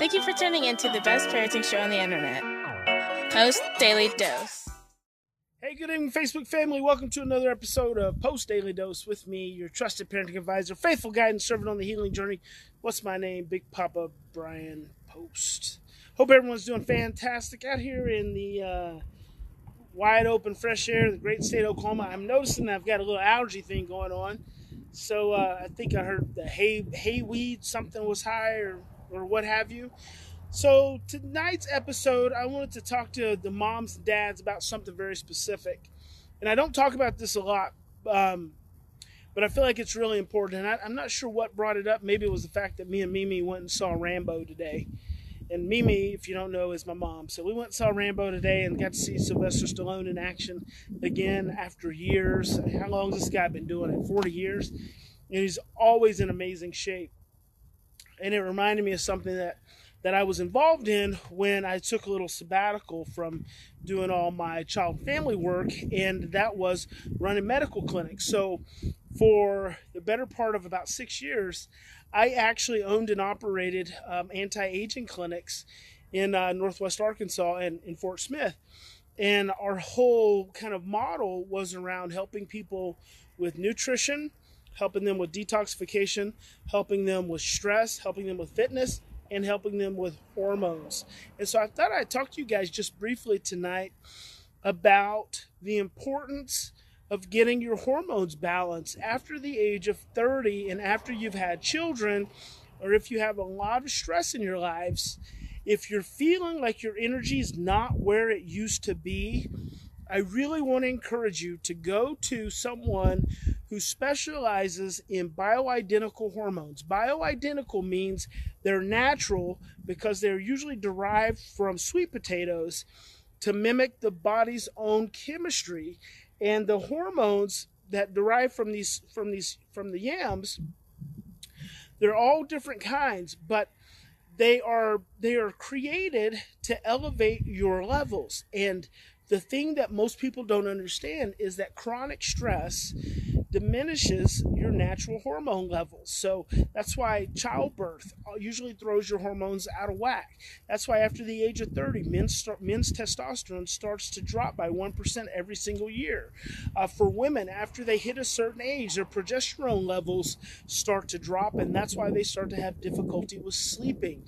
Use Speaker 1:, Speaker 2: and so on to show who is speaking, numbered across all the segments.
Speaker 1: Thank you for tuning in to the best parenting show on the internet, Post Daily Dose.
Speaker 2: Hey, good evening, Facebook family. Welcome to another episode of Post Daily Dose with me, your trusted parenting advisor, faithful guide, and servant on the healing journey. What's my name? Big Papa Brian Post. Hope everyone's doing fantastic out here in the uh, wide open fresh air, the great state of Oklahoma. I'm noticing I've got a little allergy thing going on. So uh, I think I heard the hay hay weed something was high or or what have you. So tonight's episode, I wanted to talk to the moms and dads about something very specific, and I don't talk about this a lot, um, but I feel like it's really important. And I, I'm not sure what brought it up. Maybe it was the fact that me and Mimi went and saw Rambo today. And Mimi, if you don't know, is my mom. So we went and saw Rambo today and got to see Sylvester Stallone in action again after years. How long has this guy been doing it? 40 years. And he's always in amazing shape. And it reminded me of something that, that I was involved in when I took a little sabbatical from doing all my child family work, and that was running medical clinics. So for the better part of about six years, I actually owned and operated um, anti-aging clinics in uh, Northwest Arkansas and in Fort Smith. And our whole kind of model was around helping people with nutrition, helping them with detoxification, helping them with stress, helping them with fitness, and helping them with hormones. And so I thought I'd talk to you guys just briefly tonight about the importance of getting your hormones balanced after the age of 30 and after you've had children, or if you have a lot of stress in your lives. If you're feeling like your energy is not where it used to be, I really want to encourage you to go to someone who specializes in bioidentical hormones. Bioidentical means they're natural because they're usually derived from sweet potatoes to mimic the body's own chemistry and the hormones that derive from these from these from the yams they're all different kinds but they are they are created to elevate your levels and the thing that most people don't understand is that chronic stress diminishes your natural hormone levels. So that's why childbirth usually throws your hormones out of whack. That's why after the age of 30, men's, start, men's testosterone starts to drop by 1% every single year. Uh, for women, after they hit a certain age, their progesterone levels start to drop, and that's why they start to have difficulty with sleeping.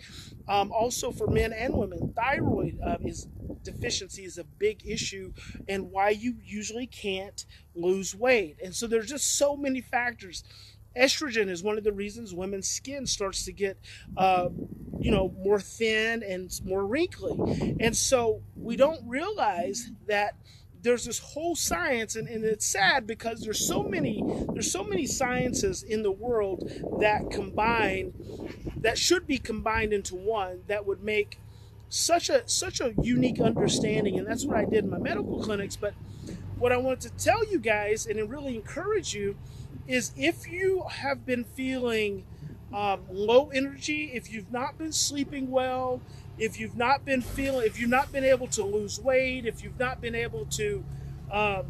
Speaker 2: Um, also, for men and women, thyroid uh, is deficiency is a big issue and why you usually can't lose weight. And so there's just so many factors. Estrogen is one of the reasons women's skin starts to get, uh, you know, more thin and more wrinkly. And so we don't realize that there's this whole science and, and it's sad because there's so many there's so many sciences in the world that combine that should be combined into one that would make such a such a unique understanding and that's what I did in my medical clinics but what I want to tell you guys and really encourage you is if you have been feeling um, low energy if you've not been sleeping well if you've not been feeling if you've not been able to lose weight if you've not been able to um,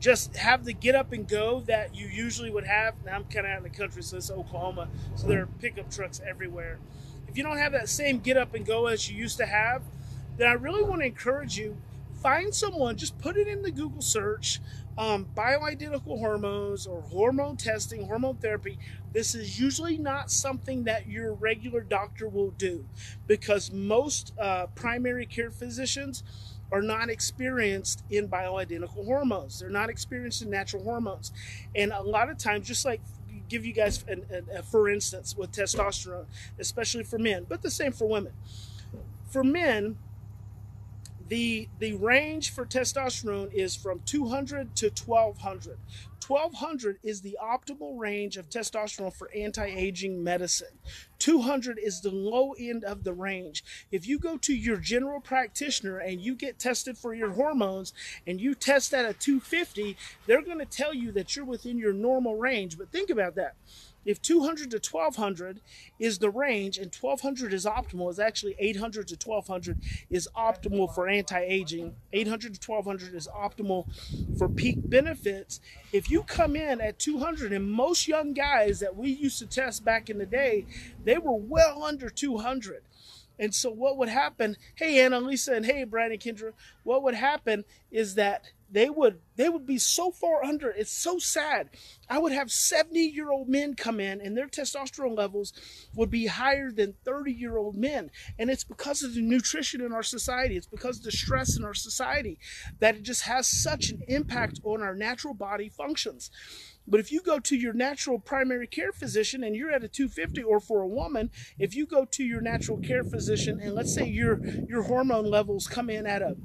Speaker 2: just have the get up and go that you usually would have now i'm kind of out in the country so it's oklahoma so there are pickup trucks everywhere. If you don't have that same get up and go as you used to have, then I really want to encourage you find someone, just put it in the Google search, um, bioidentical hormones or hormone testing, hormone therapy. This is usually not something that your regular doctor will do because most uh, primary care physicians are not experienced in bioidentical hormones. They're not experienced in natural hormones. And a lot of times, just like give you guys, an, an, a, for instance, with testosterone, especially for men, but the same for women. For men, the the range for testosterone is from 200 to 1200 1200 is the optimal range of testosterone for anti-aging medicine. 200 is the low end of the range. If you go to your general practitioner and you get tested for your hormones and you test at a 250 they're going to tell you that you're within your normal range. But think about that if 200 to 1200 is the range and 1200 is optimal, it's actually 800 to 1200 is optimal for anti aging. 800 to 1200 is optimal for peak benefits. If you come in at 200, and most young guys that we used to test back in the day, they were well under 200. And so what would happen, hey Annalisa and hey Brian and Kendra, what would happen is that they would they would be so far under. It's so sad. I would have 70 year old men come in and their testosterone levels would be higher than 30 year old men. And it's because of the nutrition in our society. It's because of the stress in our society that it just has such an impact on our natural body functions but if you go to your natural primary care physician and you're at a 250, or for a woman, if you go to your natural care physician and let's say your your hormone levels come in at a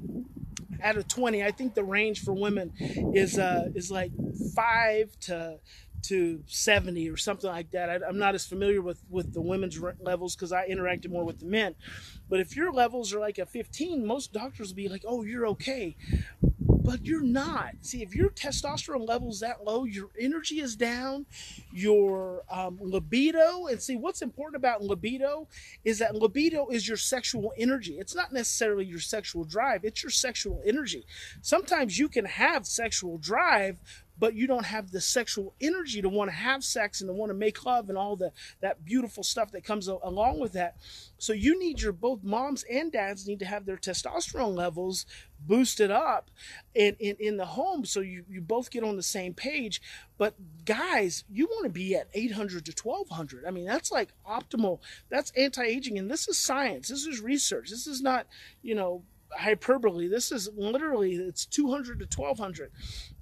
Speaker 2: at a 20, I think the range for women is uh, is like five to to 70 or something like that. I, am not as familiar with, with the women's levels because I interacted more with the men. But if your levels are like a 15, most doctors will be like, oh, you're okay but you're not. See, if your testosterone level's that low, your energy is down, your um, libido, and see what's important about libido is that libido is your sexual energy. It's not necessarily your sexual drive, it's your sexual energy. Sometimes you can have sexual drive, but you don't have the sexual energy to want to have sex and to want to make love and all the that beautiful stuff that comes along with that. So you need your both moms and dads need to have their testosterone levels boosted up in, in, in the home so you, you both get on the same page. But guys you want to be at 800 to 1200 i mean that's like optimal. That's anti-aging and this is science. This is research. This is not you know hyperbole. This is literally it's 200 to 1200.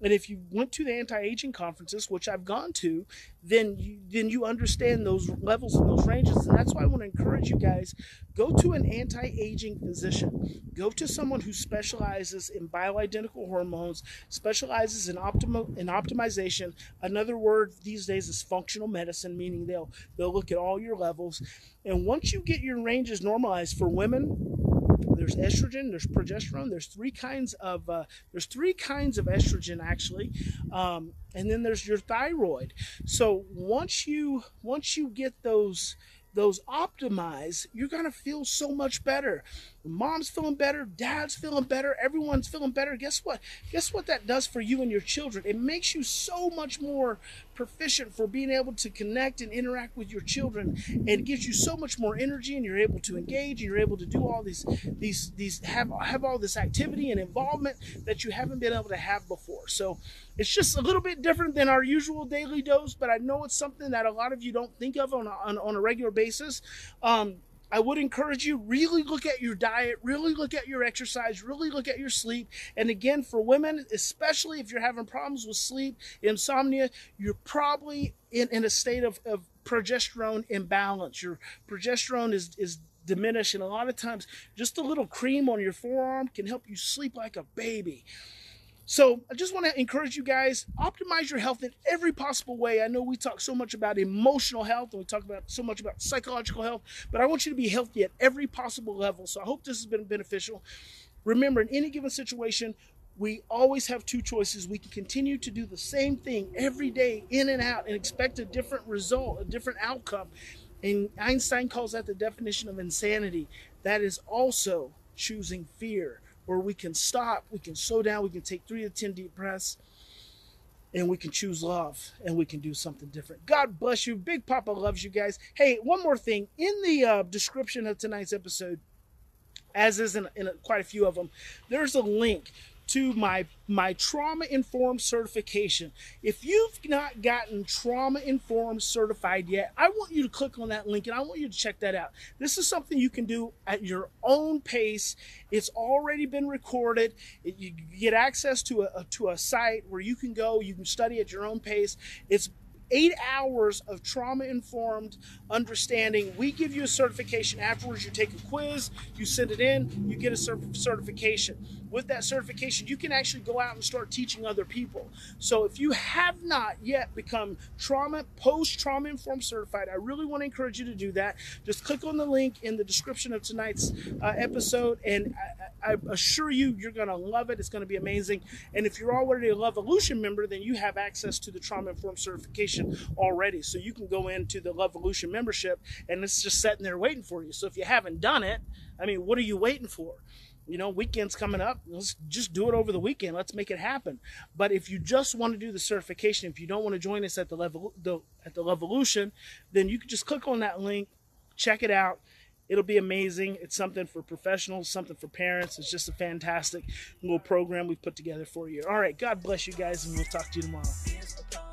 Speaker 2: And if you went to the anti-aging conferences, which I've gone to, then you, then you understand those levels and those ranges. And that's why I want to encourage you guys go to an anti-aging physician. Go to someone who specializes in bioidentical hormones, specializes in optimal in optimization. Another word these days is functional medicine, meaning they'll they'll look at all your levels. And once you get your ranges normalized for women, there's estrogen, there's progesterone, there's three kinds of uh, there's three kinds of estrogen actually, um, and then there's your thyroid. So once you once you get those those optimize, you're gonna feel so much better. Mom's feeling better, dad's feeling better, everyone's feeling better. Guess what? Guess what that does for you and your children? It makes you so much more proficient for being able to connect and interact with your children and it gives you so much more energy and you're able to engage and you're able to do all these these these have have all this activity and involvement that you haven't been able to have before. So it's just a little bit different than our usual daily dose, but I know it's something that a lot of you don't think of on a, on, on a regular basis. Um, I would encourage you really look at your diet, really look at your exercise, really look at your sleep. And again, for women, especially if you're having problems with sleep, insomnia, you're probably in, in a state of, of progesterone imbalance. Your progesterone is, is diminished, and a lot of times, just a little cream on your forearm can help you sleep like a baby. So I just want to encourage you guys, optimize your health in every possible way. I know we talk so much about emotional health and we talk about so much about psychological health, but I want you to be healthy at every possible level. So I hope this has been beneficial. Remember, in any given situation, we always have two choices. We can continue to do the same thing every day, in and out, and expect a different result, a different outcome. And Einstein calls that the definition of insanity. That is also choosing fear where we can stop, we can slow down, we can take three to 10 deep breaths, and we can choose love and we can do something different. God bless you. Big Papa loves you guys. Hey, one more thing. In the uh, description of tonight's episode, as is in, in quite a few of them, there's a link to my my trauma informed certification. If you've not gotten trauma informed certified yet, I want you to click on that link and I want you to check that out. This is something you can do at your own pace. It's already been recorded. It, you get access to a to a site where you can go, you can study at your own pace. It's eight hours of trauma informed understanding. We give you a certification afterwards. You take a quiz, you send it in, you get a certification. With that certification, you can actually go out and start teaching other people. So if you have not yet become trauma, post trauma informed certified, I really want to encourage you to do that. Just click on the link in the description of tonight's uh, episode, and I, I assure you, you're going to love it. It's going to be amazing. And if you're already a Levolution member, then you have access to the trauma informed certification certification already. So you can go into the Levolution membership and it's just sitting there waiting for you. So if you haven't done it, I mean, what are you waiting for? You know, weekend's coming up. Let's just do it over the weekend. Let's make it happen. But if you just want to do the certification, if you don't want to join us at the level the, at the Levolution, then you can just click on that link, check it out. It'll be amazing. It's something for professionals, something for parents. It's just a fantastic little program we've put together for you. All right, God bless you guys, and we'll talk to you tomorrow.